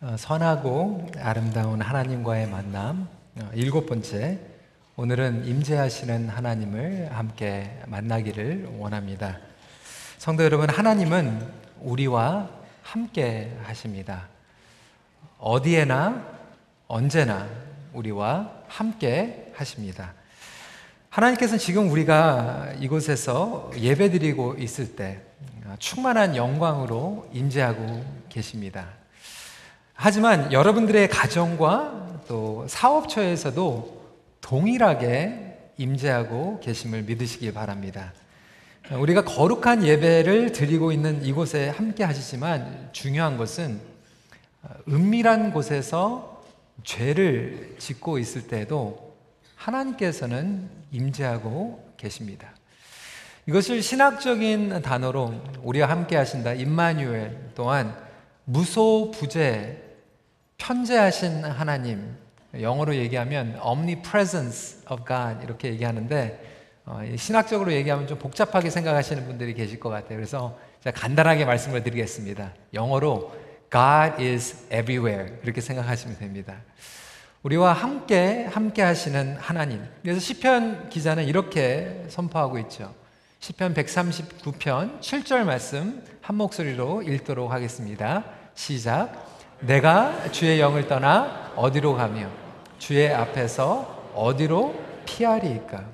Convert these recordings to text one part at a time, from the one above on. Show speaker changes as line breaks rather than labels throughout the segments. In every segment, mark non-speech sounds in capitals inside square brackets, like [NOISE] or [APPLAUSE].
어, 선하고 아름다운 하나님과의 만남 어, 일곱 번째 오늘은 임재하시는 하나님을 함께 만나기를 원합니다. 성도 여러분 하나님은 우리와 함께 하십니다. 어디에나 언제나 우리와 함께 하십니다. 하나님께서는 지금 우리가 이곳에서 예배드리고 있을 때 충만한 영광으로 임재하고 계십니다. 하지만 여러분들의 가정과 또 사업처에서도 동일하게 임재하고 계심을 믿으시기 바랍니다. 우리가 거룩한 예배를 드리고 있는 이곳에 함께 하시지만 중요한 것은 은밀한 곳에서 죄를 짓고 있을 때도 하나님께서는 임재하고 계십니다. 이것을 신학적인 단어로 우리와 함께 하신다 임마뉴엘 또한 무소부재 편재하신 하나님, 영어로 얘기하면 omnipresence of God 이렇게 얘기하는데 어, 신학적으로 얘기하면 좀 복잡하게 생각하시는 분들이 계실 것 같아요. 그래서 제가 간단하게 말씀을 드리겠습니다. 영어로 God is everywhere 이렇게 생각하시면 됩니다. 우리와 함께 함께 하시는 하나님. 그래서 시편 기자는 이렇게 선포하고 있죠. 시편 139편 7절 말씀 한 목소리로 읽도록 하겠습니다. 시작. 내가 주의 영을 떠나 어디로 가며 주의 앞에서 어디로 피하리까?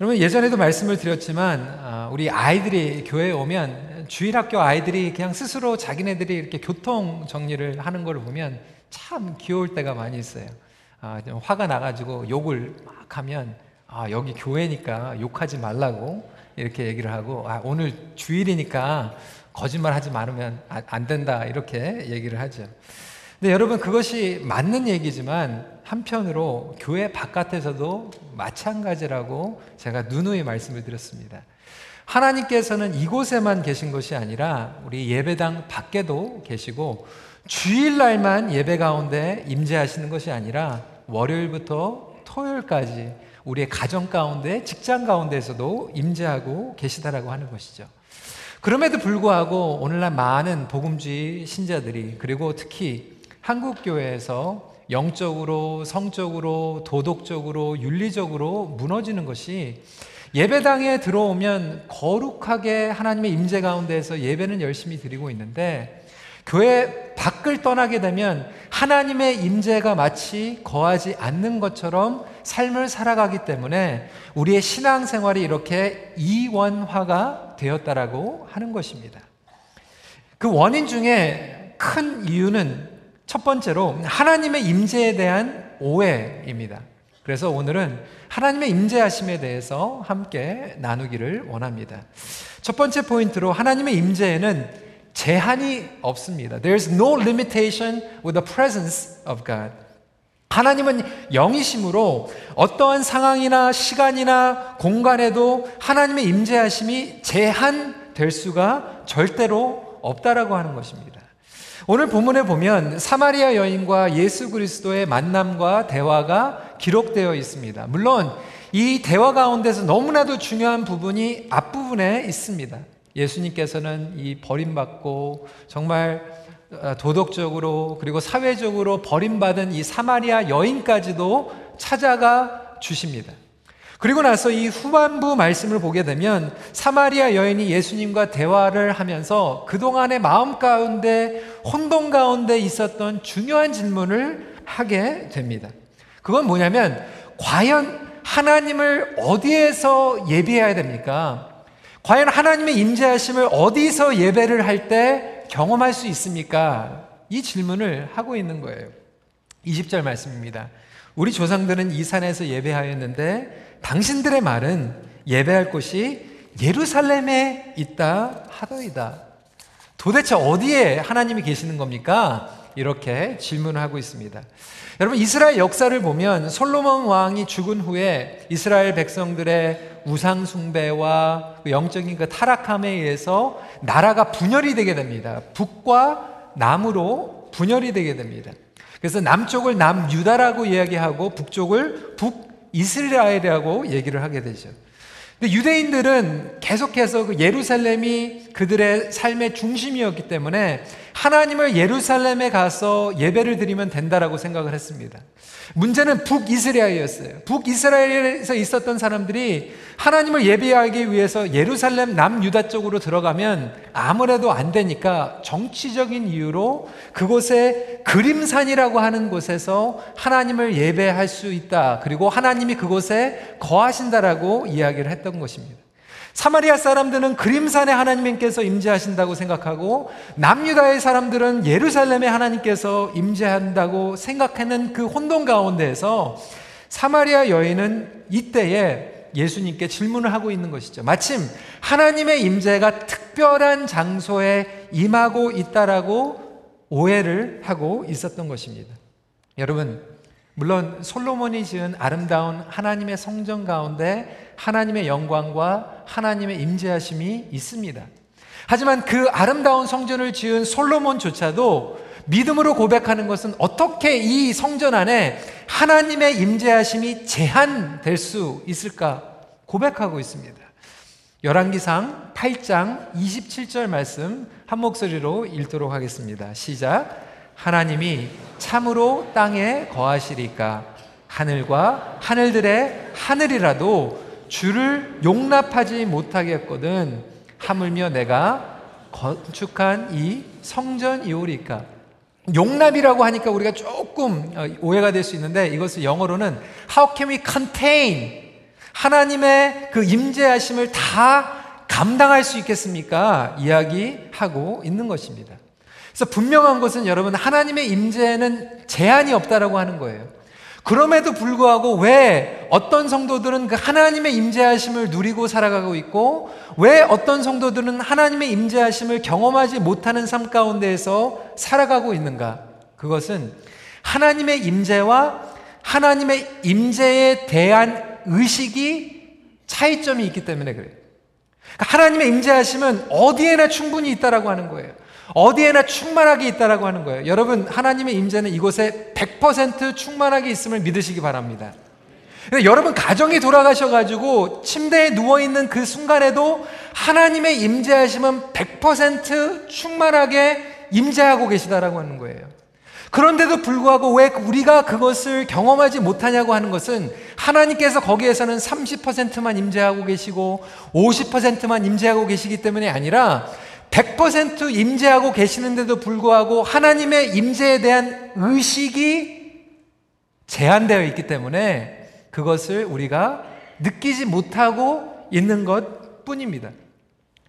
여러분 예전에도 말씀을 드렸지만 아, 우리 아이들이 교회에 오면 주일학교 아이들이 그냥 스스로 자기네들이 이렇게 교통 정리를 하는 걸 보면 참 귀여울 때가 많이 있어요. 아, 화가 나가지고 욕을 막 하면 아, 여기 교회니까 욕하지 말라고 이렇게 얘기를 하고 아, 오늘 주일이니까 거짓말 하지 말으면 아, 안 된다 이렇게 얘기를 하죠. 근데 여러분 그것이 맞는 얘기지만 한편으로 교회 바깥에서도 마찬가지라고 제가 누누이 말씀을 드렸습니다. 하나님께서는 이곳에만 계신 것이 아니라 우리 예배당 밖에도 계시고 주일날만 예배 가운데 임재하시는 것이 아니라 월요일부터 토요일까지 우리의 가정 가운데 직장 가운데에서도 임재하고 계시다라고 하는 것이죠. 그럼에도 불구하고 오늘날 많은 복음주의 신자들이 그리고 특히 한국 교회에서 영적으로, 성적으로, 도덕적으로, 윤리적으로 무너지는 것이 예배당에 들어오면 거룩하게 하나님의 임재 가운데에서 예배는 열심히 드리고 있는데 교회 밖을 떠나게 되면 하나님의 임재가 마치 거하지 않는 것처럼 삶을 살아가기 때문에 우리의 신앙생활이 이렇게 이원화가 되었다라고 하는 것입니다. 그 원인 중에 큰 이유는 첫 번째로 하나님의 임재에 대한 오해입니다. 그래서 오늘은 하나님의 임재하심에 대해서 함께 나누기를 원합니다. 첫 번째 포인트로 하나님의 임재에는 제한이 없습니다. There's no limitation with the presence of God. 하나님은 영이심으로 어떠한 상황이나 시간이나 공간에도 하나님의 임재하심이 제한될 수가 절대로 없다라고 하는 것입니다. 오늘 본문에 보면 사마리아 여인과 예수 그리스도의 만남과 대화가 기록되어 있습니다. 물론 이 대화 가운데서 너무나도 중요한 부분이 앞부분에 있습니다. 예수님께서는 이 버림받고 정말 어, 도덕적으로 그리고 사회적으로 버림받은 이 사마리아 여인까지도 찾아가 주십니다. 그리고 나서 이 후반부 말씀을 보게 되면 사마리아 여인이 예수님과 대화를 하면서 그동안의 마음 가운데 혼돈 가운데 있었던 중요한 질문을 하게 됩니다. 그건 뭐냐면 과연 하나님을 어디에서 예배해야 됩니까? 과연 하나님의 임재하심을 어디서 예배를 할 때 경험할 수 있습니까? 이 질문을 하고 있는 거예요. 20절 말씀입니다. 우리 조상들은 이 산에서 예배하였는데 당신들의 말은 예배할 곳이 예루살렘에 있다 하더이다. 도대체 어디에 하나님이 계시는 겁니까? 이렇게 질문하고 있습니다. 여러분 이스라엘 역사를 보면 솔로몬 왕이 죽은 후에 이스라엘 백성들의 우상 숭배와 그 영적인 그 타락함에 의해서 나라가 분열이 되게 됩니다. 북과 남으로 분열이 되게 됩니다. 그래서 남쪽을 남유다라고 이야기하고 북쪽을 북이스라엘이라고 얘기를 하게 되죠. 근데 유대인들은 계속해서 그 예루살렘이 그들의 삶의 중심이었기 때문에 하나님을 예루살렘에 가서 예배를 드리면 된다라고 생각을 했습니다. 문제는 북이스라엘이었어요. 북이스라엘에서 있었던 사람들이 하나님을 예배하기 위해서 예루살렘 남유다 쪽으로 들어가면 아무래도 안 되니까 정치적인 이유로 그곳에 그림산이라고 하는 곳에서 하나님을 예배할 수 있다. 그리고 하나님이 그곳에 거하신다라고 이야기를 했던 것입니다. 사마리아 사람들은 그림산에 하나님께서 임재하신다고 생각하고 남유다의 사람들은 예루살렘에 하나님께서 임재한다고 생각하는 그 혼돈 가운데에서 사마리아 여인은 이때에 예수님께 질문을 하고 있는 것이죠. 마침 하나님의 임재가 특별한 장소에 임하고 있다라고 오해를 하고 있었던 것입니다. 여러분, 물론 솔로몬이 지은 아름다운 하나님의 성전 가운데 하나님의 영광과 하나님의 임재하심이 있습니다. 하지만 그 아름다운 성전을 지은 솔로몬조차도 믿음으로 고백하는 것은 어떻게 이 성전 안에 하나님의 임재하심이 제한될 수 있을까 고백하고 있습니다. 열왕기상 8장 27절 말씀 한 목소리로 읽도록 하겠습니다. 시작. 하나님이 참으로 땅에 거하시리까 하늘과 하늘들의 하늘이라도 주를 용납하지 못하겠거든 하물며 내가 건축한 이 성전이오리까 용납이라고 하니까 우리가 조금 어, 오해가 될 수 있는데 이것을 영어로는 How can we contain 하나님의 그 임재하심을 다 감당할 수 있겠습니까? 이야기하고 있는 것입니다. 그래서 분명한 것은 여러분 하나님의 임재에는 제한이 없다라고 하는 거예요. 그럼에도 불구하고 왜 어떤 성도들은 그 하나님의 임재하심을 누리고 살아가고 있고 왜 어떤 성도들은 하나님의 임재하심을 경험하지 못하는 삶 가운데에서 살아가고 있는가? 그것은 하나님의 임재와 하나님의 임재에 대한 의식이 차이점이 있기 때문에 그래요. 그러니까 하나님의 임재하심은 어디에나 충분히 있다라고 하는 거예요. 어디에나 충만하게 있다라고 하는 거예요. 여러분, 하나님의 임재는 이곳에 100% 충만하게 있음을 믿으시기 바랍니다. 여러분 가정이 돌아가셔가지고 침대에 누워 있는 그 순간에도 하나님의 임재하심은 100% 충만하게 임재하고 계시다라고 하는 거예요. 그런데도 불구하고 왜 우리가 그것을 경험하지 못하냐고 하는 것은 하나님께서 거기에서는 30%만 임재하고 계시고 50%만 임재하고 계시기 때문에 아니라 100% 임재하고 계시는데도 불구하고 하나님의 임재에 대한 의식이 제한되어 있기 때문에 그것을 우리가 느끼지 못하고 있는 것 뿐입니다.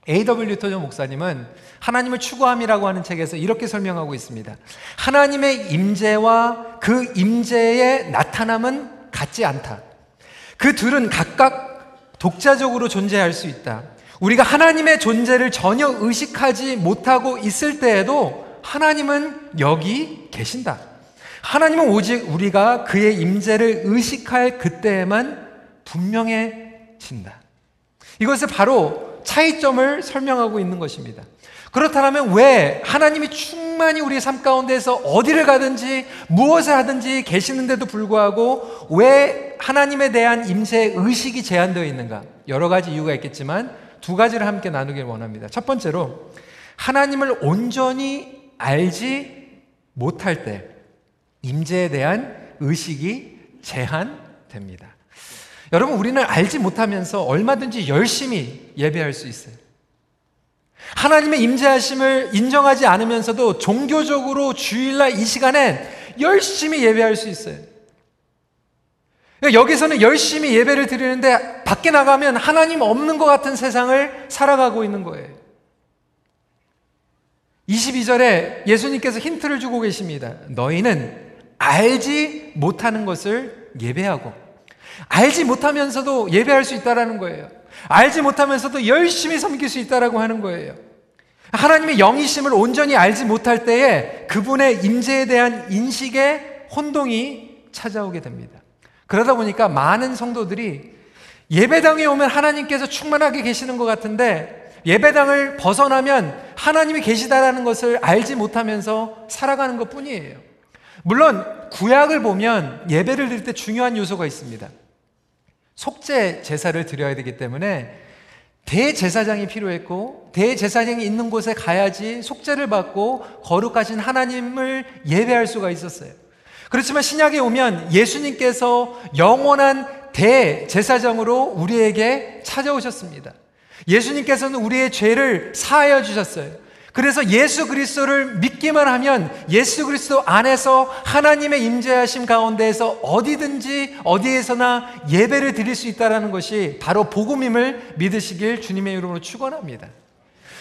A.W. 토저 목사님은 하나님을 추구함이라고 하는 책에서 이렇게 설명하고 있습니다. 하나님의 임재와 그 임재의 나타남은 같지 않다. 그 둘은 각각 독자적으로 존재할 수 있다. 우리가 하나님의 존재를 전혀 의식하지 못하고 있을 때에도 하나님은 여기 계신다. 하나님은 오직 우리가 그의 임재를 의식할 그때에만 분명해진다. 이것을 바로 차이점을 설명하고 있는 것입니다. 그렇다면 왜 하나님이 충만히 우리의 삶 가운데서 어디를 가든지 무엇을 하든지 계시는데도 불구하고 왜 하나님에 대한 임재 의식이 제한되어 있는가? 여러 가지 이유가 있겠지만 두 가지를 함께 나누길 원합니다. 첫 번째로 하나님을 온전히 알지 못할 때 임재에 대한 의식이 제한됩니다. 여러분 우리는 알지 못하면서 얼마든지 열심히 예배할 수 있어요. 하나님의 임재하심을 인정하지 않으면서도 종교적으로 주일날 이 시간엔 열심히 예배할 수 있어요. 그러니까 여기서는 열심히 예배를 드리는데 밖에 나가면 하나님 없는 것 같은 세상을 살아가고 있는 거예요. 22절에 예수님께서 힌트를 주고 계십니다. 너희는 알지 못하는 것을 예배하고 알지 못하면서도 예배할 수 있다라는 거예요. 알지 못하면서도 열심히 섬길 수 있다라고 하는 거예요. 하나님의 영이심을 온전히 알지 못할 때에 그분의 임재에 대한 인식에 혼동이 찾아오게 됩니다. 그러다 보니까 많은 성도들이 예배당에 오면 하나님께서 충만하게 계시는 것 같은데 예배당을 벗어나면 하나님이 계시다라는 것을 알지 못하면서 살아가는 것 뿐이에요. 물론 구약을 보면 예배를 드릴 때 중요한 요소가 있습니다. 속죄 제사를 드려야 되기 때문에 대제사장이 필요했고 대제사장이 있는 곳에 가야지 속죄를 받고 거룩하신 하나님을 예배할 수가 있었어요. 그렇지만 신약에 오면 예수님께서 영원한 대제사장으로 우리에게 찾아오셨습니다. 예수님께서는 우리의 죄를 사하여 주셨어요. 그래서 예수 그리스도를 믿기만 하면 예수 그리스도 안에서 하나님의 임재하심 가운데에서 어디든지 어디에서나 예배를 드릴 수 있다라는 것이 바로 복음임을 믿으시길 주님의 이름으로 축원합니다.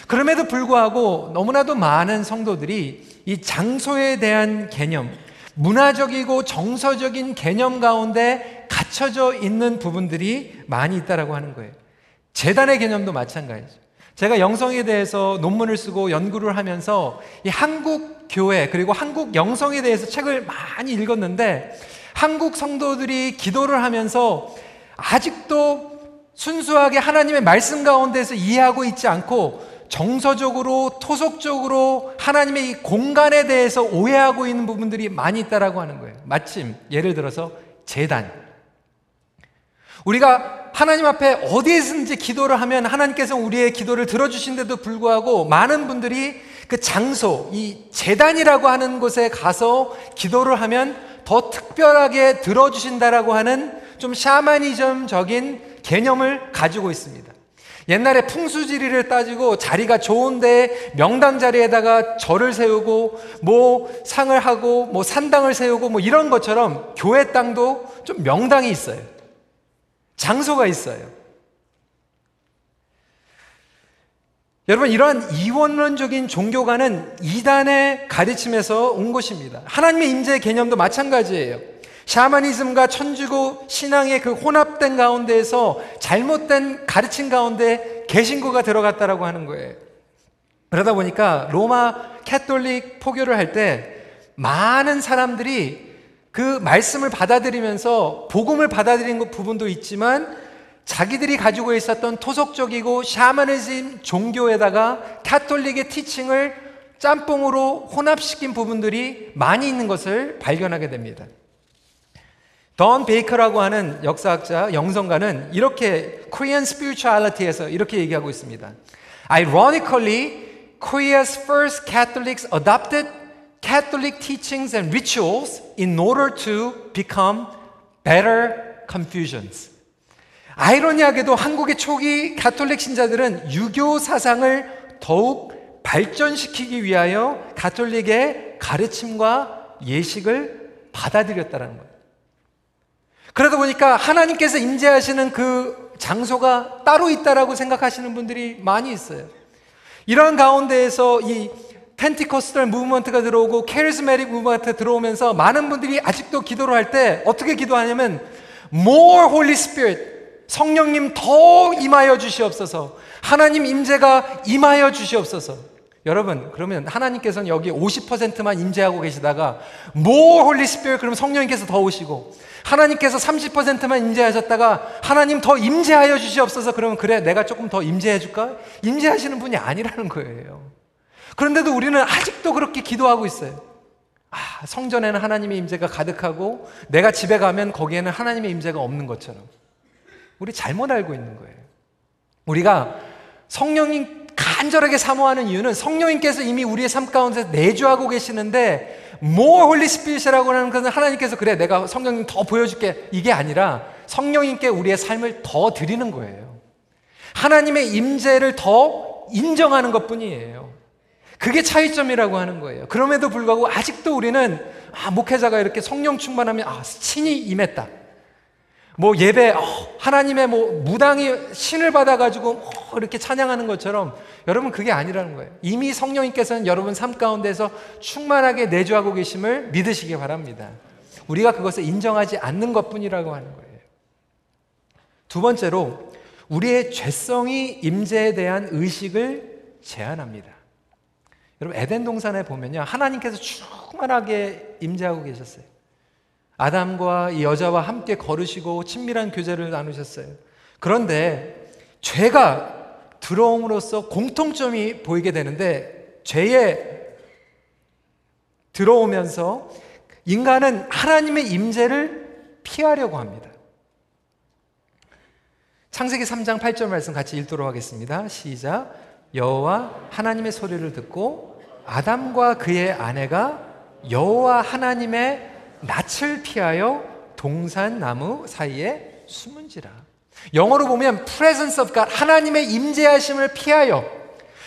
그럼에도 불구하고 너무나도 많은 성도들이 이 장소에 대한 개념, 문화적이고 정서적인 개념 가운데 갇혀져 있는 부분들이 많이 있다라고 하는 거예요. 재단의 개념도 마찬가지죠. 제가 영성에 대해서 논문을 쓰고 연구를 하면서 이 한국 교회 그리고 한국 영성에 대해서 책을 많이 읽었는데 한국 성도들이 기도를 하면서 아직도 순수하게 하나님의 말씀 가운데서 이해하고 있지 않고 정서적으로 토속적으로 하나님의 이 공간에 대해서 오해하고 있는 부분들이 많이 있다라고 하는 거예요. 마침 예를 들어서 재단. 우리가 하나님 앞에 어디에든지 기도를 하면 하나님께서 우리의 기도를 들어주신데도 불구하고 많은 분들이 그 장소, 이 재단이라고 하는 곳에 가서 기도를 하면 더 특별하게 들어주신다라고 하는 좀 샤머니즘적인 개념을 가지고 있습니다. 옛날에 풍수지리를 따지고 자리가 좋은데 명당 자리에다가 절을 세우고 뭐 상을 하고 뭐 산당을 세우고 뭐 이런 것처럼 교회 땅도 좀 명당이 있어요. 장소가 있어요. 여러분, 이러한 이원론적인 종교가는 이단의 가르침에서 온 것입니다. 하나님의 임재의 개념도 마찬가지예요. 샤머니즘과 천주교 신앙의 그 혼합된 가운데에서 잘못된 가르침 가운데 개신교가 들어갔다라고 하는 거예요. 그러다 보니까 로마 캐톨릭 포교를 할 때 많은 사람들이 그 말씀을 받아들이면서 복음을 받아들인 부분도 있지만 자기들이 가지고 있었던 토속적이고 샤머니즘 종교에다가 카톨릭의 티칭을 짬뽕으로 혼합시킨 부분들이 많이 있는 것을 발견하게 됩니다. 던 베이커라고 하는 역사학자, 영성가는 이렇게 Korean spirituality에서 이렇게 얘기하고 있습니다. Ironically, Korea's first Catholics adopted Catholic teachings and rituals in order to become better Confucians. 아이러니하게도 한국의 초기 가톨릭 신자들은 유교 사상을 더욱 발전시키기 위하여 가톨릭의 가르침과 예식을 받아들였다는 거예요. 그러다 보니까 하나님께서 임재하시는 그 장소가 따로 있다라고 생각하시는 분들이 많이 있어요. 이러한 가운데에서 이 Pentecostal movement가 들어오고 charismatic movement가 들어오면서 많은 분들이 아직도 기도를 할 때 어떻게 기도하냐면 more holy spirit 성령님 더 임하여 주시옵소서. 하나님 임재가 임하여 주시옵소서. 여러분, 그러면 하나님께서는 여기 50%만 임재하고 계시다가 more holy spirit 그러면 성령님께서 더 오시고 하나님께서 30%만 임재하셨다가 하나님 더 임재하여 주시옵소서 그러면 그래 내가 조금 더 임재해 줄까? 임재하시는 분이 아니라는 거예요. 그런데도 우리는 아직도 그렇게 기도하고 있어요. 아, 성전에는 하나님의 임재가 가득하고 내가 집에 가면 거기에는 하나님의 임재가 없는 것처럼. 우리 잘못 알고 있는 거예요. 우리가 성령님 간절하게 사모하는 이유는 성령님께서 이미 우리의 삶 가운데 내주하고 계시는데 more holy spirit이라고 하는 것은 하나님께서 그래 내가 성령님 더 보여줄게 이게 아니라 성령님께 우리의 삶을 더 드리는 거예요. 하나님의 임재를 더 인정하는 것뿐이에요. 그게 차이점이라고 하는 거예요. 그럼에도 불구하고 아직도 우리는 아, 목회자가 이렇게 성령 충만하면 아, 신이 임했다. 뭐 예배 어, 하나님의 뭐 무당이 신을 받아 가지고 어, 이렇게 찬양하는 것처럼 여러분 그게 아니라는 거예요. 이미 성령님께서는 여러분 삶 가운데서 충만하게 내주하고 계심을 믿으시기 바랍니다. 우리가 그것을 인정하지 않는 것 뿐이라고 하는 거예요. 두 번째로 우리의 죄성이 임재에 대한 의식을 제한합니다. 여러분 에덴 동산에 보면요 하나님께서 충만하게 임재하고 계셨어요. 아담과 이 여자와 함께 걸으시고 친밀한 교제를 나누셨어요. 그런데 죄가 들어옴으로써 공통점이 보이게 되는데 죄에 들어오면서 인간은 하나님의 임재를 피하려고 합니다. 창세기 3장 8절 말씀 같이 읽도록 하겠습니다. 시작. 여호와 하나님의 소리를 듣고 아담과 그의 아내가 여호와 하나님의 낯을 피하여 동산 나무 사이에 숨은지라. 영어로 보면 presence of God 하나님의 임재하심을 피하여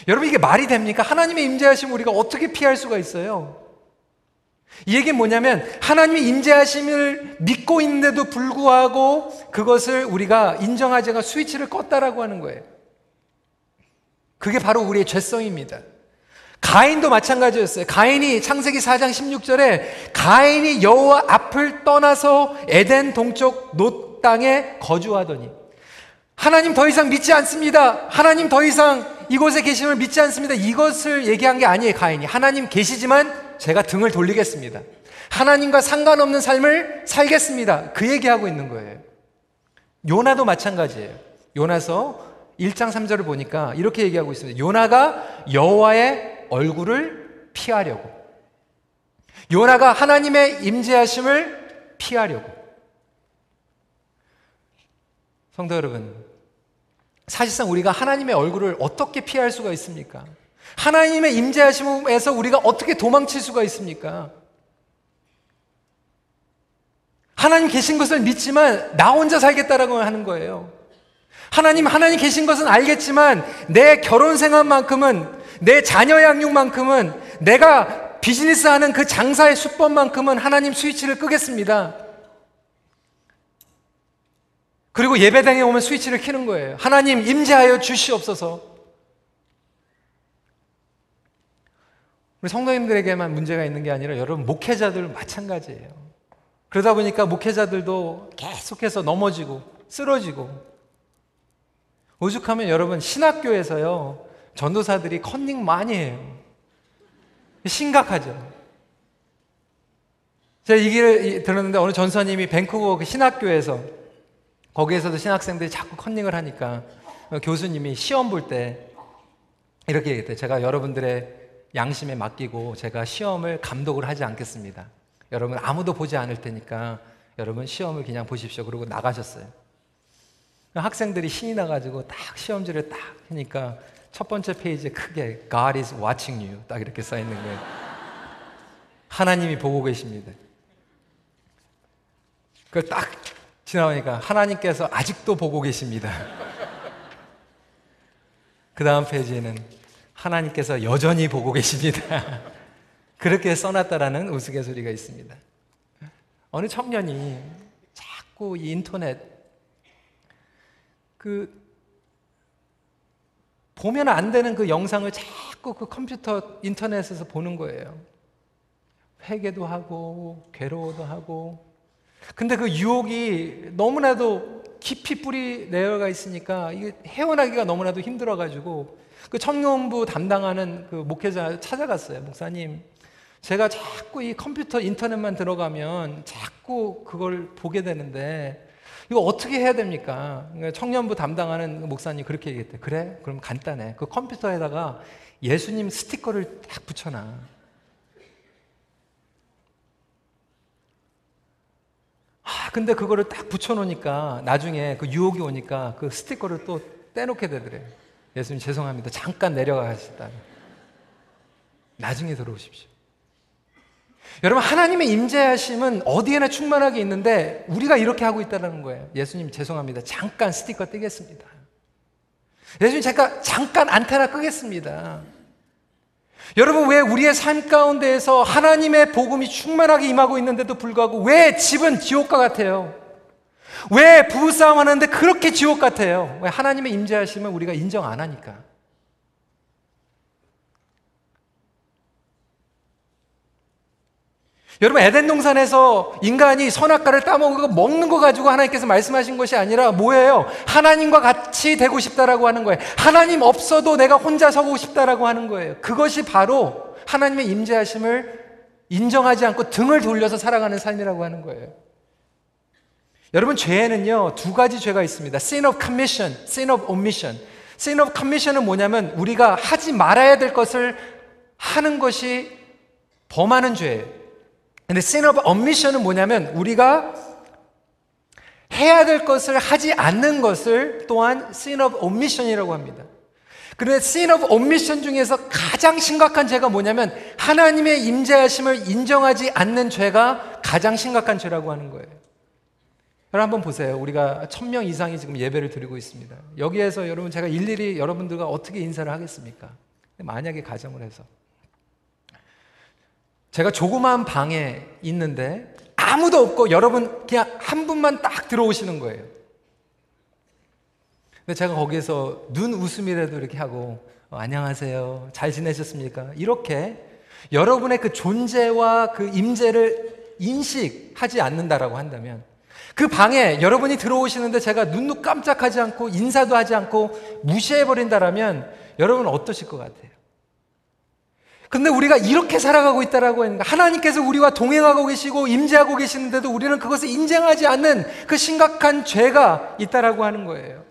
여러분 이게 말이 됩니까? 하나님의 임재하심을 우리가 어떻게 피할 수가 있어요? 이 얘기는 뭐냐면 하나님의 임재하심을 믿고 있는데도 불구하고 그것을 우리가 인정하지 않고 스위치를 껐다라고 하는 거예요. 그게 바로 우리의 죄성입니다. 가인도 마찬가지였어요. 가인이 창세기 4장 16절에 가인이 여호와 앞을 떠나서 에덴 동쪽 노 땅에 거주하더니 하나님 더 이상 믿지 않습니다. 하나님 더 이상 이곳에 계심을 믿지 않습니다. 이것을 얘기한 게 아니에요, 가인이. 하나님 계시지만 제가 등을 돌리겠습니다. 하나님과 상관없는 삶을 살겠습니다. 그 얘기하고 있는 거예요. 요나도 마찬가지예요. 요나서 1장 3절을 보니까 이렇게 얘기하고 있습니다. 요나가 여호와의 얼굴을 피하려고. 요나가 하나님의 임재하심을 피하려고. 성도 여러분, 사실상 우리가 하나님의 얼굴을 어떻게 피할 수가 있습니까? 하나님의 임재하심에서 우리가 어떻게 도망칠 수가 있습니까? 하나님 계신 것을 믿지만 나 혼자 살겠다라고 하는 거예요. 하나님, 하나님 계신 것은 알겠지만 내 결혼 생활만큼은 내 자녀 양육만큼은 내가 비즈니스 하는 그 장사의 수법만큼은 하나님 스위치를 끄겠습니다. 그리고 예배당에 오면 스위치를 켜는 거예요. 하나님 임재하여 주시옵소서. 우리 성도님들에게만 문제가 있는 게 아니라 여러분 목회자들 마찬가지예요. 그러다 보니까 목회자들도 계속해서 넘어지고 쓰러지고 오죽하면 여러분 신학교에서요 전도사들이 컨닝 많이 해요. 심각하죠. 제가 이 길을 들었는데 어느 전사님이 밴쿠버 그 신학교에서 거기에서도 신학생들이 자꾸 컨닝을 하니까 교수님이 시험 볼 때 이렇게 얘기했대요. 제가 여러분들의 양심에 맡기고 제가 시험을 감독을 하지 않겠습니다. 여러분 아무도 보지 않을 테니까 여러분 시험을 그냥 보십시오. 그러고 나가셨어요. 학생들이 신이 나가지고 딱 시험지를 딱 하니까 첫 번째 페이지에 크게 God is watching you 딱 이렇게 써 있는 거예요. 하나님이 보고 계십니다. 그걸 딱 지나오니까 하나님께서 아직도 보고 계십니다. 그 다음 페이지에는 하나님께서 여전히 보고 계십니다. 그렇게 써놨다라는 우스갯소리가 있습니다. 어느 청년이 자꾸 이 인터넷 그 보면 안 되는 그 영상을 자꾸 그 컴퓨터 인터넷에서 보는 거예요. 회개도 하고 괴로워도 하고 근데 그 유혹이 너무나도 깊이 뿌리 내려가 있으니까 이게 헤어나기가 너무나도 힘들어 가지고 그 청년부 담당하는 그 목회자 찾아갔어요. 목사님, 제가 자꾸 이 컴퓨터 인터넷만 들어가면 자꾸 그걸 보게 되는데 이거 어떻게 해야 됩니까? 그러니까 청년부 담당하는 그 목사님 그렇게 얘기했대. 그래? 그럼 간단해. 그 컴퓨터에다가 예수님 스티커를 딱 붙여놔. 아, 근데 그거를 딱 붙여놓으니까 나중에 그 유혹이 오니까 그 스티커를 또 떼놓게 되더래요. 예수님 죄송합니다. 잠깐 내려가시다. 나중에 들어오십시오. 여러분 하나님의 임재하심은 어디에나 충만하게 있는데 우리가 이렇게 하고 있다는 거예요. 예수님 죄송합니다. 잠깐 스티커 떼겠습니다. 예수님 제가 잠깐 안테나 끄겠습니다. 여러분 왜 우리의 삶 가운데에서 하나님의 복음이 충만하게 임하고 있는데도 불구하고 왜 집은 지옥과 같아요? 왜 부부싸움 하는데 그렇게 지옥 같아요? 왜 하나님의 임재하심을 우리가 인정 안 하니까. 여러분 에덴 동산에서 인간이 선악과를 따먹고 먹는 거 가지고 하나님께서 말씀하신 것이 아니라 뭐예요? 하나님과 같이 되고 싶다라고 하는 거예요. 하나님 없어도 내가 혼자 서고 싶다라고 하는 거예요. 그것이 바로 하나님의 임재하심을 인정하지 않고 등을 돌려서 살아가는 삶이라고 하는 거예요. 여러분 죄에는요 두 가지 죄가 있습니다. sin of commission, sin of omission. sin of commission은 뭐냐면 우리가 하지 말아야 될 것을 하는 것이 범하는 죄예요. 근데 sin of omission은 뭐냐면 우리가 해야 될 것을 하지 않는 것을 또한 sin of omission이라고 합니다. 그런데 sin of omission 중에서 가장 심각한 죄가 뭐냐면 하나님의 임재하심을 인정하지 않는 죄가 가장 심각한 죄라고 하는 거예요. 여러분 한번 보세요. 우리가 천 명 이상이 지금 예배를 드리고 있습니다. 여기에서 여러분 제가 일일이 여러분들과 어떻게 인사를 하겠습니까? 만약에 가정을 해서 제가 조그마한 방에 있는데 아무도 없고 여러분 그냥 한 분만 딱 들어오시는 거예요. 근데 제가 거기에서 눈 웃음이라도 이렇게 하고 어, 안녕하세요. 잘 지내셨습니까? 이렇게 여러분의 그 존재와 그 임재를 인식하지 않는다라고 한다면 그 방에 여러분이 들어오시는데 제가 눈도 깜짝하지 않고 인사도 하지 않고 무시해 버린다라면 여러분 어떠실 것 같아요? 근데 우리가 이렇게 살아가고 있다라고 하니까 하나님께서 우리와 동행하고 계시고 임재하고 계시는데도 우리는 그것을 인정하지 않는 그 심각한 죄가 있다라고 하는 거예요.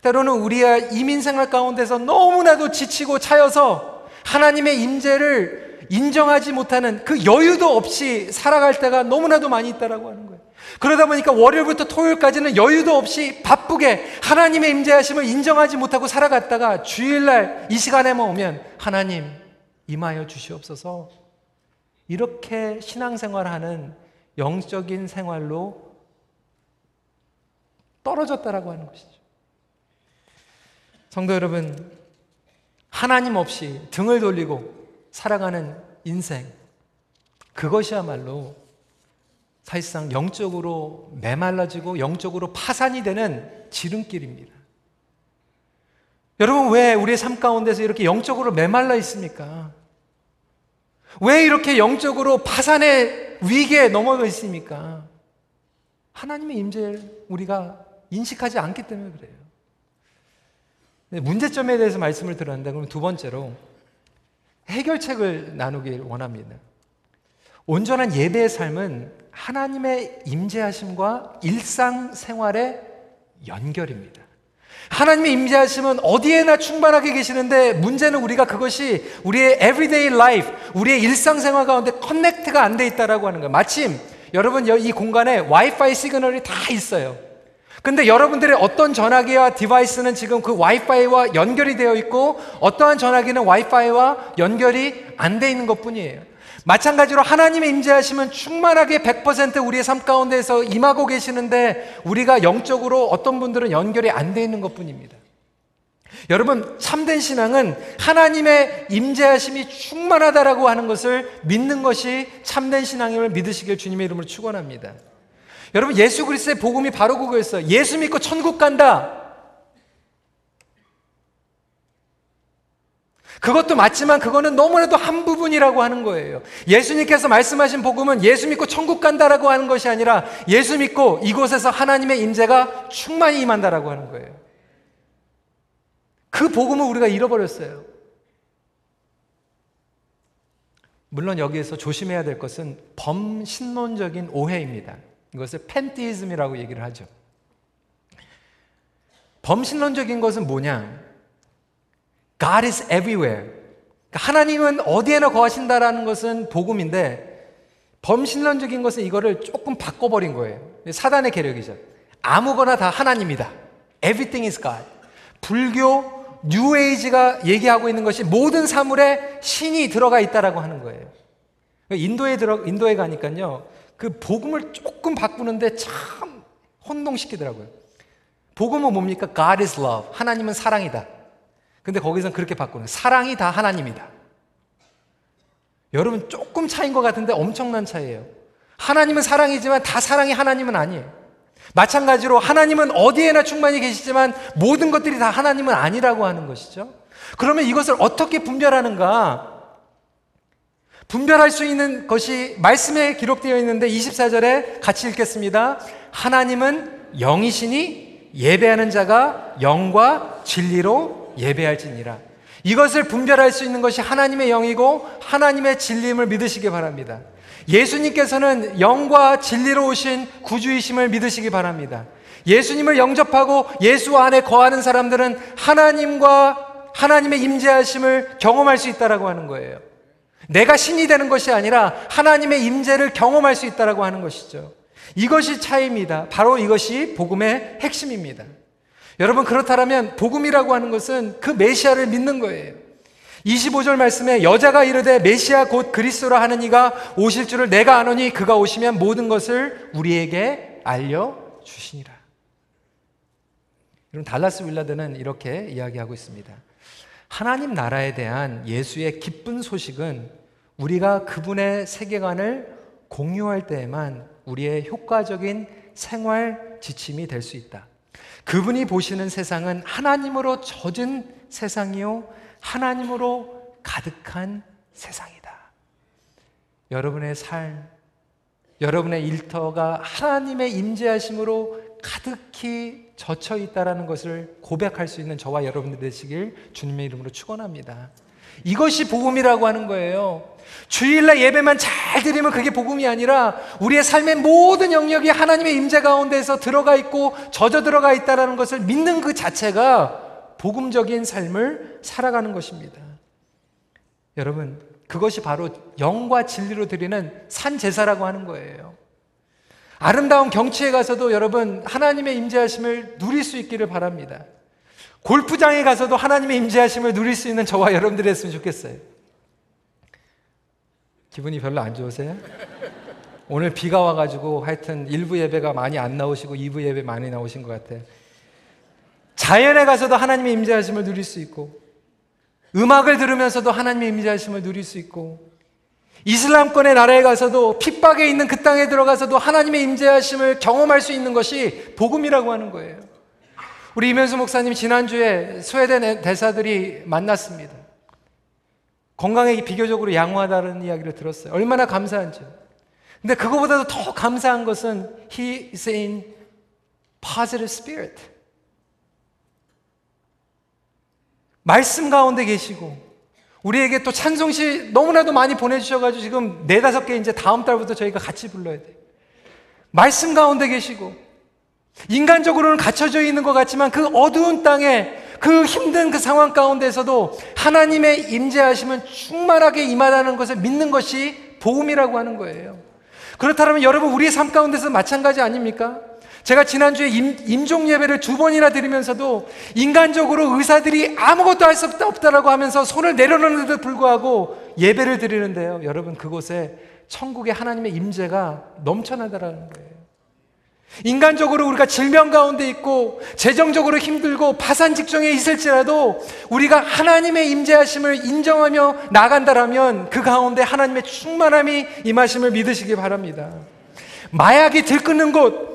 때로는 우리의 이민 생활 가운데서 너무나도 지치고 차여서 하나님의 임재를 인정하지 못하는 그 여유도 없이 살아갈 때가 너무나도 많이 있다라고 하는 거예요. 그러다 보니까 월요일부터 토요일까지는 여유도 없이 바쁘게 하나님의 임재하심을 인정하지 못하고 살아갔다가 주일날 이 시간에만 오면 하나님 임하여 주시옵소서. 이렇게 신앙생활하는 영적인 생활로 떨어졌다라고 하는 것이죠. 성도 여러분, 하나님 없이 등을 돌리고 살아가는 인생, 그것이야말로 사실상 영적으로 메말라지고 영적으로 파산이 되는 지름길입니다. 여러분, 왜 우리의 삶 가운데서 이렇게 영적으로 메말라 있습니까? 왜 이렇게 영적으로 파산의 위기에 넘어가 있습니까? 하나님의 임재를 우리가 인식하지 않기 때문에 그래요. 문제점에 대해서 말씀을 들었는데 그럼 두 번째로 해결책을 나누길 원합니다. 온전한 예배의 삶은 하나님의 임재하심과 일상 생활의 연결입니다. 하나님의 임재하심은 어디에나 충만하게 계시는데 문제는 우리가 그것이 우리의 everyday life, 우리의 일상생활 가운데 커넥트가 안 돼 있다라고 하는 거예요. 마침 여러분 이 공간에 Wi-Fi signal이 다 있어요. 근데 여러분들의 어떤 전화기와 device는 지금 그 Wi-Fi와 연결이 되어 있고 어떠한 전화기는 Wi-Fi와 연결이 안 돼 있는 것 뿐이에요. 마찬가지로 하나님의 임재하심은 충만하게 100% 우리의 삶 가운데서 임하고 계시는데 우리가 영적으로 어떤 분들은 연결이 안 돼 있는 것 뿐입니다. 여러분, 참된 신앙은 하나님의 임재하심이 충만하다라고 하는 것을 믿는 것이 참된 신앙임을 믿으시길 주님의 이름으로 축원합니다. 여러분, 예수 그리스도의 복음이 바로 그거였어요. 예수 믿고 천국 간다. 그것도 맞지만 그거는 너무나도 한 부분이라고 하는 거예요. 예수님께서 말씀하신 복음은 예수 믿고 천국 간다라고 하는 것이 아니라 예수 믿고 이곳에서 하나님의 임재가 충만히 임한다라고 하는 거예요. 그 복음을 우리가 잃어버렸어요. 물론 여기에서 조심해야 될 것은 범신론적인 오해입니다. 이것을 팬티즘이라고 얘기를 하죠. 범신론적인 것은 뭐냐? God is everywhere. 그러니까 하나님은 어디에나 거하신다라는 것은 복음인데 범신론적인 것은 이거를 조금 바꿔버린 거예요. 사단의 계력이죠. 아무거나 다 하나님이다. Everything is God. 불교, 뉴에이지가 얘기하고 있는 것이 모든 사물에 신이 들어가 있다라고 하는 거예요. 인도에 들어 인도에 가니까요. 그 복음을 조금 바꾸는데 참 혼동시키더라고요. 복음은 뭡니까? God is love. 하나님은 사랑이다. 근데 거기선 그렇게 바꾸는 사랑이 다 하나님이다. 여러분 조금 차인 것 같은데 엄청난 차이예요. 하나님은 사랑이지만 다 사랑이 하나님은 아니에요. 마찬가지로 하나님은 어디에나 충만히 계시지만 모든 것들이 다 하나님은 아니라고 하는 것이죠. 그러면 이것을 어떻게 분별하는가? 분별할 수 있는 것이 말씀에 기록되어 있는데 24절에 같이 읽겠습니다. 하나님은 영이시니 예배하는 자가 영과 진리로 예배할지니라. 이것을 분별할 수 있는 것이 하나님의 영이고 하나님의 진리임을 믿으시기 바랍니다. 예수님께서는 영과 진리로 오신 구주이심을 믿으시기 바랍니다. 예수님을 영접하고 예수 안에 거하는 사람들은 하나님과 하나님의 임재하심을 경험할 수 있다라고 하는 거예요. 내가 신이 되는 것이 아니라 하나님의 임재를 경험할 수 있다라고 하는 것이죠. 이것이 차이입니다. 바로 이것이 복음의 핵심입니다. 여러분 그렇다면 복음이라고 하는 것은 그 메시아를 믿는 거예요. 25절 말씀에 여자가 이르되 메시아 곧 그리스도라 하는 이가 오실 줄을 내가 아노니 그가 오시면 모든 것을 우리에게 알려 주시니라. 여러분 달라스 윌라드는 이렇게 이야기하고 있습니다. 하나님 나라에 대한 예수의 기쁜 소식은 우리가 그분의 세계관을 공유할 때에만 우리의 효과적인 생활 지침이 될 수 있다. 그분이 보시는 세상은 하나님으로 젖은 세상이요. 하나님으로 가득한 세상이다. 여러분의 삶, 여러분의 일터가 하나님의 임재하심으로 가득히 젖혀 있다라는 것을 고백할 수 있는 저와 여러분들 되시길 주님의 이름으로 축원합니다. 이것이 복음이라고 하는 거예요. 주일날 예배만 잘 드리면 그게 복음이 아니라 우리의 삶의 모든 영역이 하나님의 임재 가운데서 들어가 있고 젖어 들어가 있다라는 것을 믿는 그 자체가 복음적인 삶을 살아가는 것입니다. 여러분, 그것이 바로 영과 진리로 드리는 산 제사라고 하는 거예요. 아름다운 경치에 가서도 여러분 하나님의 임재하심을 누릴 수 있기를 바랍니다. 골프장에 가서도 하나님의 임재하심을 누릴 수 있는 저와 여러분들이 했으면 좋겠어요. 기분이 별로 안 좋으세요? 오늘 비가 와가지고 하여튼 1부 예배가 많이 안 나오시고 2부 예배 많이 나오신 것 같아요. 자연에 가서도 하나님의 임재하심을 누릴 수 있고 음악을 들으면서도 하나님의 임재하심을 누릴 수 있고 이슬람권의 나라에 가서도 핍박에 있는 그 땅에 들어가서도 하나님의 임재하심을 경험할 수 있는 것이 복음이라고 하는 거예요. 우리 이면수 목사님 지난주에 스웨덴 대사들이 만났습니다. 건강에 비교적으로 양호하다는 이야기를 들었어요. 얼마나 감사한지. 근데 그거보다도 더 감사한 것은 he is in positive spirit. 말씀 가운데 계시고 우리에게 또 찬송시 너무나도 많이 보내주셔가지고 지금 네다섯 개 이제 다음 달부터 저희가 같이 불러야 돼. 말씀 가운데 계시고 인간적으로는 갇혀져 있는 것 같지만 그 어두운 땅에 그 힘든 그 상황 가운데서도 하나님의 임재하심은 충만하게 임하다는 것을 믿는 것이 복음이라고 하는 거예요. 그렇다면 여러분 우리의 삶 가운데서 마찬가지 아닙니까? 제가 지난주에 임, 종 예배를 두 번이나 드리면서도 인간적으로 의사들이 아무것도 할 수 없다라고 하면서 손을 내려놓는데도 불구하고 예배를 드리는데요. 여러분 그곳에 천국의 하나님의 임재가 넘쳐나다라는 거예요. 인간적으로 우리가 질병 가운데 있고 재정적으로 힘들고 파산 직종에 있을지라도 우리가 하나님의 임재하심을 인정하며 나간다라면 그 가운데 하나님의 충만함이 임하심을 믿으시기 바랍니다. 마약이 들끓는 곳,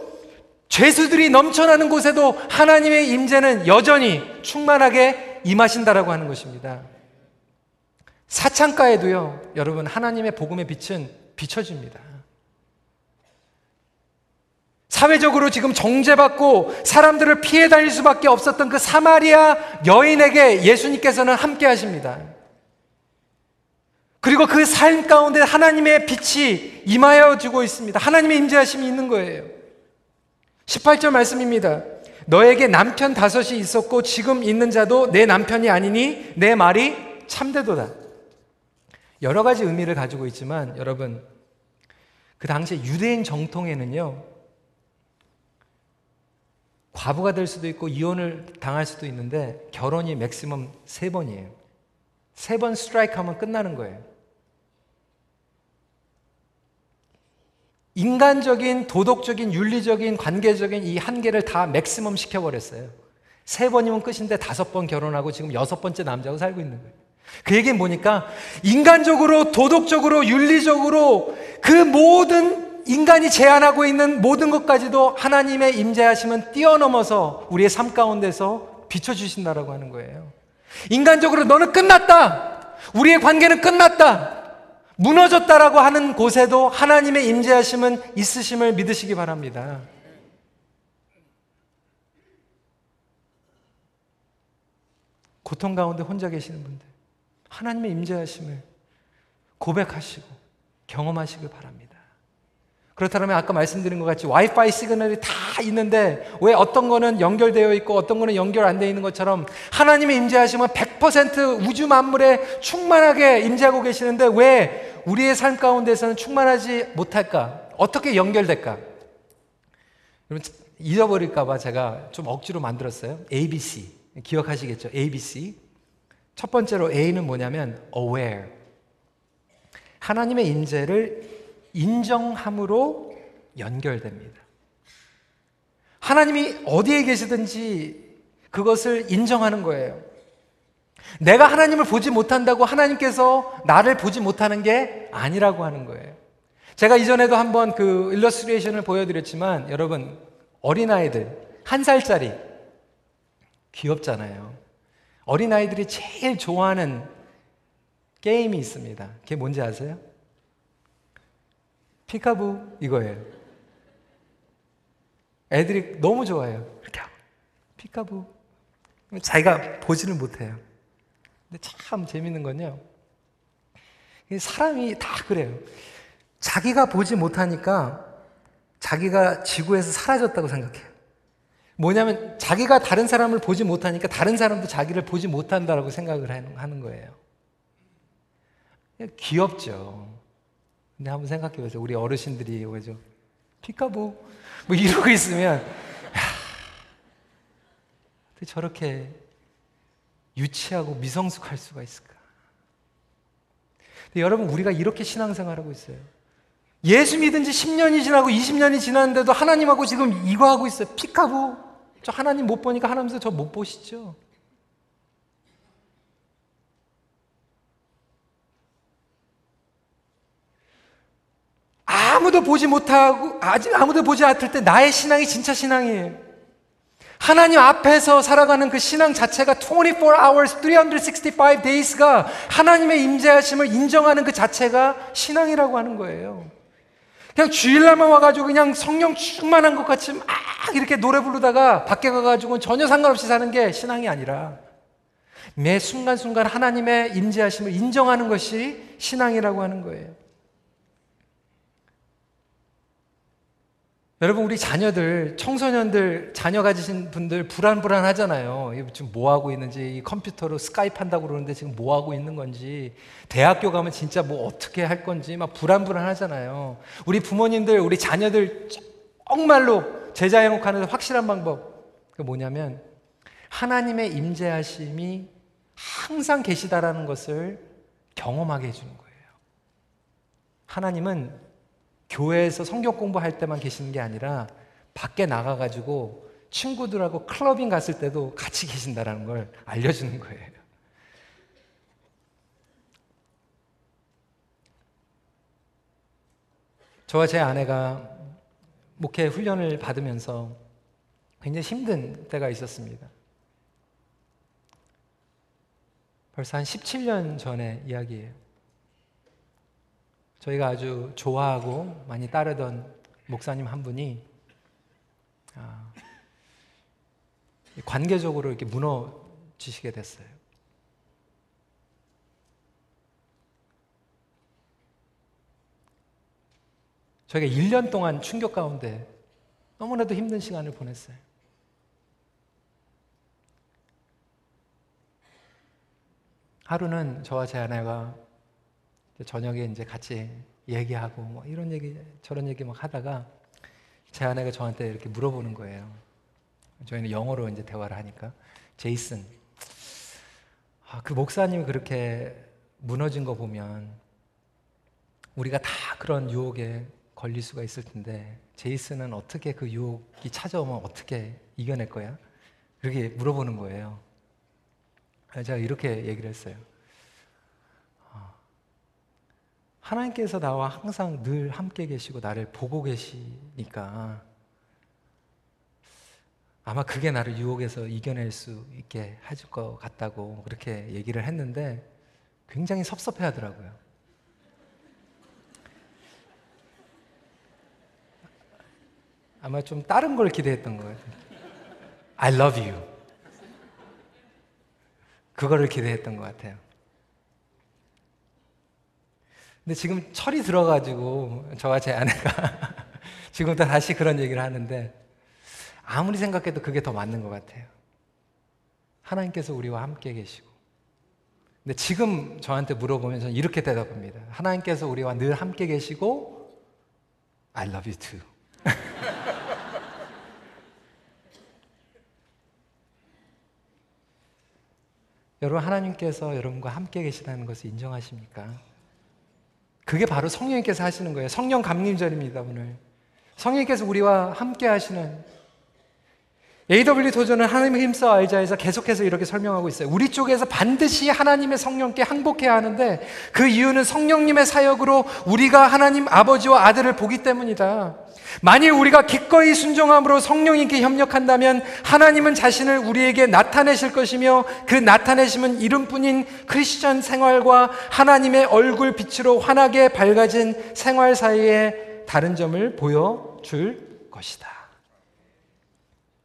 죄수들이 넘쳐나는 곳에도 하나님의 임재는 여전히 충만하게 임하신다라고 하는 것입니다. 사창가에도요, 여러분 하나님의 복음의 빛은 비춰집니다. 사회적으로 지금 정죄받고 사람들을 피해 다닐 수밖에 없었던 그 사마리아 여인에게 예수님께서는 함께 하십니다. 그리고 그 삶 가운데 하나님의 빛이 임하여 주고 있습니다. 하나님의 임재하심이 있는 거예요. 18절 말씀입니다. 너에게 남편 다섯이 있었고 지금 있는 자도 내 남편이 아니니 내 말이 참되도다. 여러 가지 의미를 가지고 있지만 여러분 그 당시 유대인 정통에는요 과부가 될 수도 있고 이혼을 당할 수도 있는데 결혼이 맥시멈 세 번이에요. 세 번 스트라이크 하면 끝나는 거예요. 인간적인, 도덕적인, 윤리적인, 관계적인 이 한계를 다 맥시멈 시켜버렸어요. 세 번이면 끝인데 다섯 번 결혼하고 지금 여섯 번째 남자하고 살고 있는 거예요. 그 얘기는 뭐니까 인간적으로, 도덕적으로, 윤리적으로 그 모든 인간이 제안하고 있는 모든 것까지도 하나님의 임재하심은 뛰어넘어서 우리의 삶 가운데서 비춰주신다라고 하는 거예요. 인간적으로 너는 끝났다. 우리의 관계는 끝났다. 무너졌다라고 하는 곳에도 하나님의 임재하심은 있으심을 믿으시기 바랍니다. 고통 가운데 혼자 계시는 분들, 하나님의 임재하심을 고백하시고 경험하시길 바랍니다. 그렇다면 아까 말씀드린 것 같이 와이파이 시그널이 다 있는데 왜 어떤 거는 연결되어 있고 어떤 거는 연결 안 되어 있는 것처럼 하나님의 임재하심은 100% 우주 만물에 충만하게 임재하고 계시는데 왜 우리의 삶 가운데서는 충만하지 못할까? 어떻게 연결될까? 그럼 잊어버릴까 봐 제가 좀 억지로 만들었어요. ABC. 기억하시겠죠? ABC. 첫 번째로 A는 뭐냐면 aware. 하나님의 인재를 인정함으로 연결됩니다. 하나님이 어디에 계시든지 그것을 인정하는 거예요. 내가 하나님을 보지 못한다고 하나님께서 나를 보지 못하는 게 아니라고 하는 거예요. 제가 이전에도 한번 그 일러스트레이션을 보여드렸지만 여러분 어린아이들 한 살짜리 귀엽잖아요. 어린아이들이 제일 좋아하는 게임이 있습니다. 그게 뭔지 아세요? 피카부 이거예요. 애들이 너무 좋아해요. 이렇게 피카부. 자기가 보지를 못해요. 근데 참 재밌는 건요. 사람이 다 그래요. 자기가 보지 못하니까 자기가 지구에서 사라졌다고 생각해요. 뭐냐면 자기가 다른 사람을 보지 못하니까 다른 사람도 자기를 보지 못한다라고 생각을 하는 거예요. 귀엽죠. 근데 한번 생각해 보세요. 우리 어르신들이 왜죠? 피카부 뭐 이러고 있으면 어떻게 저렇게 유치하고 미성숙할 수가 있을까? 근데 여러분 우리가 이렇게 신앙생활하고 있어요. 예수 믿은 지 10년이 지나고 20년이 지났는데도 하나님하고 지금 이거 하고 있어요. 피카부. 저 하나님 못 보니까 하나님도 저못 보시죠? 아무도 보지 못하고, 아직 아무도 보지 않을 때 나의 신앙이 진짜 신앙이에요. 하나님 앞에서 살아가는 그 신앙 자체가 24 hours, 365 days가 하나님의 임재하심을 인정하는 그 자체가 신앙이라고 하는 거예요. 그냥 주일날만 와가지고 그냥 성령 충만한 것 같이 막 이렇게 노래 부르다가 밖에 가가지고 전혀 상관없이 사는 게 신앙이 아니라 매 순간순간 하나님의 임재하심을 인정하는 것이 신앙이라고 하는 거예요. 여러분 우리 자녀들 청소년들 자녀 가지신 분들 불안불안 하잖아요. 지금 뭐 하고 있는지 컴퓨터로 스카이프 한다고 그러는데 지금 뭐 하고 있는 건지 대학교 가면 진짜 뭐 어떻게 할 건지 막 불안불안 하잖아요. 우리 부모님들 우리 자녀들 정말로 제자 행복하는 확실한 방법 그 뭐냐면 하나님의 임재하심이 항상 계시다라는 것을 경험하게 해주는 거예요. 하나님은 교회에서 성경 공부할 때만 계시는 게 아니라 밖에 나가가지고 친구들하고 클러빙 갔을 때도 같이 계신다라는 걸 알려주는 거예요. 저와 제 아내가 목회 훈련을 받으면서 굉장히 힘든 때가 있었습니다. 벌써 한 17년 전의 이야기예요. 저희가 아주 좋아하고 많이 따르던 목사님 한 분이 아, 관계적으로 이렇게 무너지시게 됐어요. 저희가 1년 동안 충격 가운데 너무나도 힘든 시간을 보냈어요. 하루는 저와 제 아내가 저녁에 이제 같이 얘기하고 뭐 이런 얘기 저런 얘기 막 하다가 제 아내가 저한테 이렇게 물어보는 거예요. 저희는 영어로 이제 대화를 하니까 제이슨 아, 그 목사님이 그렇게 무너진 거 보면 우리가 다 그런 유혹에 걸릴 수가 있을 텐데 제이슨은 어떻게 그 유혹이 찾아오면 어떻게 이겨낼 거야? 그렇게 물어보는 거예요. 제가 이렇게 얘기를 했어요. 하나님께서 나와 항상 늘 함께 계시고 나를 보고 계시니까 아마 그게 나를 유혹에서 이겨낼 수 있게 해줄 것 같다고 그렇게 얘기를 했는데 굉장히 섭섭해 하더라고요. 아마 좀 다른 걸 기대했던 거예요. I love you. 그거를 기대했던 것 같아요. 근데 지금 철이 들어가지고 저와 제 아내가 [LAUGHS] 지금 또 다시 그런 얘기를 하는데 아무리 생각해도 그게 더 맞는 것 같아요. 하나님께서 우리와 함께 계시고. 근데 지금 저한테 물어보면 저는 이렇게 대답합니다. 하나님께서 우리와 늘 함께 계시고, I love you too. [LAUGHS] 여러분, 하나님께서 여러분과 함께 계시다는 것을 인정하십니까? 그게 바로 성령님께서 하시는 거예요. 성령 감림절입니다, 오늘. 성령님께서 우리와 함께 하시는 AW 도전은 하나님의 힘써 알자에서 계속해서 이렇게 설명하고 있어요. 우리 쪽에서 반드시 하나님의 성령께 항복해야 하는데 그 이유는 성령님의 사역으로 우리가 하나님 아버지와 아들을 보기 때문이다. 만일 우리가 기꺼이 순종함으로 성령님께 협력한다면 하나님은 자신을 우리에게 나타내실 것이며 그 나타내심은 이름뿐인 크리스천 생활과 하나님의 얼굴 빛으로 환하게 밝아진 생활 사이에 다른 점을 보여줄 것이다.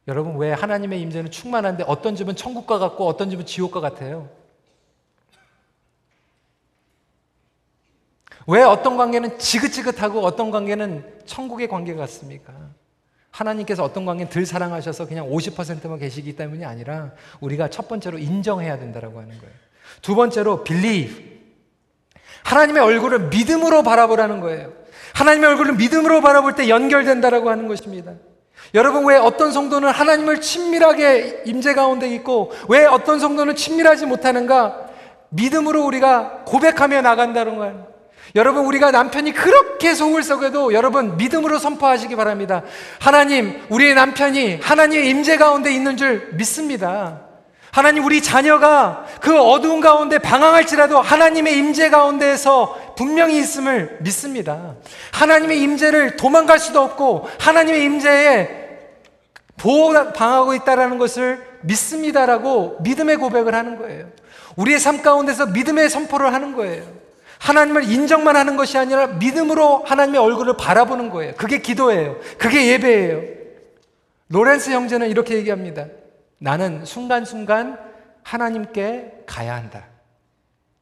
여러분 왜 하나님의 임재는 충만한데 어떤 집은 천국과 같고 어떤 집은 지옥과 같아요? 왜 어떤 관계는 지긋지긋하고 어떤 관계는 천국의 관계 같습니까? 하나님께서 어떤 관계는 덜 사랑하셔서 그냥 50%만 계시기 때문이 아니라 우리가 첫 번째로 인정해야 된다라고 하는 거예요. 두 번째로 believe. 하나님의 얼굴을 믿음으로 바라보라는 거예요. 하나님의 얼굴을 믿음으로 바라볼 때 연결된다라고 하는 것입니다. 여러분 왜 어떤 성도는 하나님을 친밀하게 임재 가운데 있고 왜 어떤 성도는 친밀하지 못하는가? 믿음으로 우리가 고백하며 나간다는 거예요. 여러분 우리가 남편이 그렇게 속을 썩여도 여러분 믿음으로 선포하시기 바랍니다. 하나님, 우리의 남편이 하나님의 임재 가운데 있는 줄 믿습니다. 하나님 우리 자녀가 그 어두운 가운데 방황할지라도 하나님의 임재 가운데에서 분명히 있음을 믿습니다. 하나님의 임재를 도망갈 수도 없고 하나님의 임재에 보호 방하고 있다라는 것을 믿습니다라고 믿음의 고백을 하는 거예요. 우리의 삶 가운데서 믿음의 선포를 하는 거예요. 하나님을 인정만 하는 것이 아니라 믿음으로 하나님의 얼굴을 바라보는 거예요. 그게 기도예요. 그게 예배예요. 로렌스 형제는 이렇게 얘기합니다. 나는 순간순간 하나님께 가야 한다.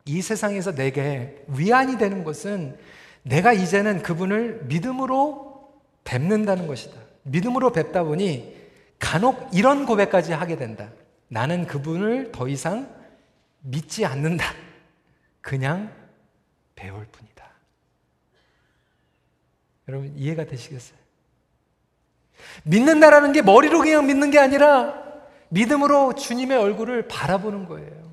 이 세상에서 내게 위안이 되는 것은 내가 이제는 그분을 믿음으로 뵙는다는 것이다. 믿음으로 뵙다 보니 간혹 이런 고백까지 하게 된다. 나는 그분을 더 이상 믿지 않는다. 그냥 배울 뿐이다. 여러분 이해가 되시겠어요? 믿는다라는 게 머리로 그냥 믿는 게 아니라 믿음으로 주님의 얼굴을 바라보는 거예요.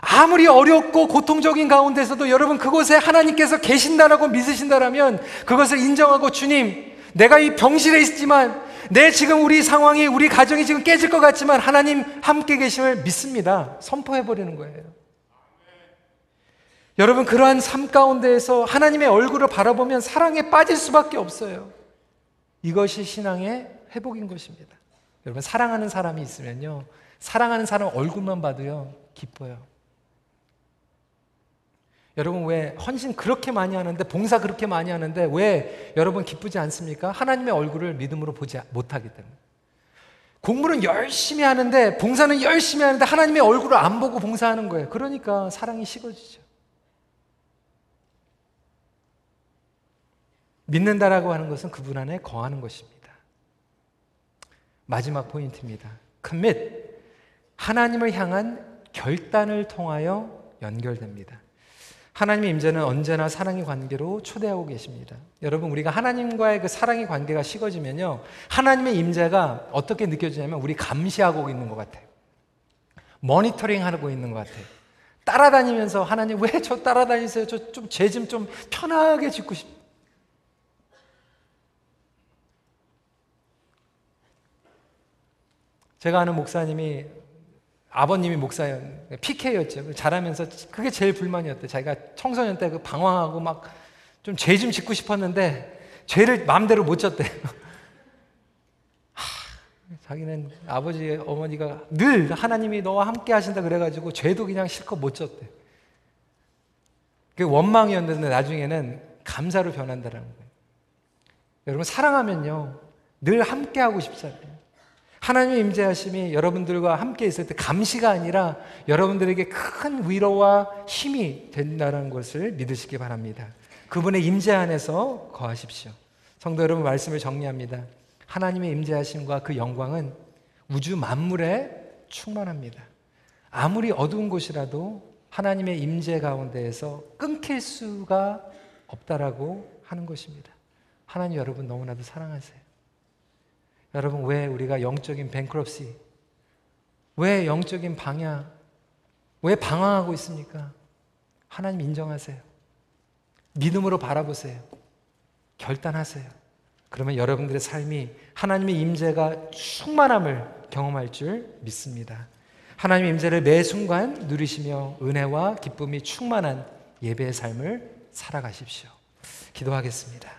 아무리 어렵고 고통적인 가운데서도 여러분 그곳에 하나님께서 계신다라고 믿으신다라면 그것을 인정하고 주님, 내가 이 병실에 있지만 내 지금 우리 상황이 우리 가정이 지금 깨질 것 같지만 하나님 함께 계심을 믿습니다. 선포해 버리는 거예요. 여러분 그러한 삶 가운데에서 하나님의 얼굴을 바라보면 사랑에 빠질 수밖에 없어요. 이것이 신앙의 회복인 것입니다. 여러분, 사랑하는 사람이 있으면요. 사랑하는 사람 얼굴만 봐도요, 기뻐요. 여러분, 왜 헌신 그렇게 많이 하는데, 봉사 그렇게 많이 하는데, 왜 여러분 기쁘지 않습니까? 하나님의 얼굴을 믿음으로 보지 못하기 때문에. 공부는 열심히 하는데, 봉사는 열심히 하는데, 하나님의 얼굴을 안 보고 봉사하는 거예요. 그러니까 사랑이 식어지죠. 믿는다라고 하는 것은 그분 안에 거하는 것입니다. 마지막 포인트입니다. commit. 하나님을 향한 결단을 통하여 연결됩니다. 하나님의 임재는 언제나 사랑의 관계로 초대하고 계십니다. 여러분 우리가 하나님과의 그 사랑의 관계가 식어지면요. 하나님의 임재가 어떻게 느껴지냐면 우리 감시하고 있는 것 같아요. 모니터링 하고 있는 것 같아요. 따라다니면서 하나님 왜 저 따라다니세요? 저 좀 죄 좀 좀 편하게 짓고 싶 제가 아는 목사님이 아버님이 목사였, PK였죠. 잘하면서 그게 제일 불만이었대. 자기가 청소년 때 그 방황하고 막 좀죄좀 짓고 싶었는데 죄를 마음대로 못 졌대. [LAUGHS] 자기는 아버지, 어머니가 늘 하나님이 너와 함께 하신다 그래가지고 죄도 그냥 실컷 못 졌대. 그 원망이었는데 나중에는 감사로 변한다는 거예요. 여러분, 사랑하면요, 늘 함께 하고 싶잖아요. 하나님의 임재하심이 여러분들과 함께 있을 때 감시가 아니라 여러분들에게 큰 위로와 힘이 된다는 것을 믿으시기 바랍니다. 그분의 임재 안에서 거하십시오. 성도 여러분 말씀을 정리합니다. 하나님의 임재하심과 그 영광은 우주 만물에 충만합니다. 아무리 어두운 곳이라도 하나님의 임재 가운데에서 끊길 수가 없다라고 하는 것입니다. 하나님 여러분 너무나도 사랑하세요. 여러분 왜 우리가 영적인 뱅크럽시 왜 영적인 방향, 왜 방황하고 있습니까? 하나님 인정하세요. 믿음으로 바라보세요. 결단하세요. 그러면 여러분들의 삶이 하나님의 임재가 충만함을 경험할 줄 믿습니다. 하나님의 임재를 매 순간 누리시며 은혜와 기쁨이 충만한 예배의 삶을 살아가십시오. 기도하겠습니다.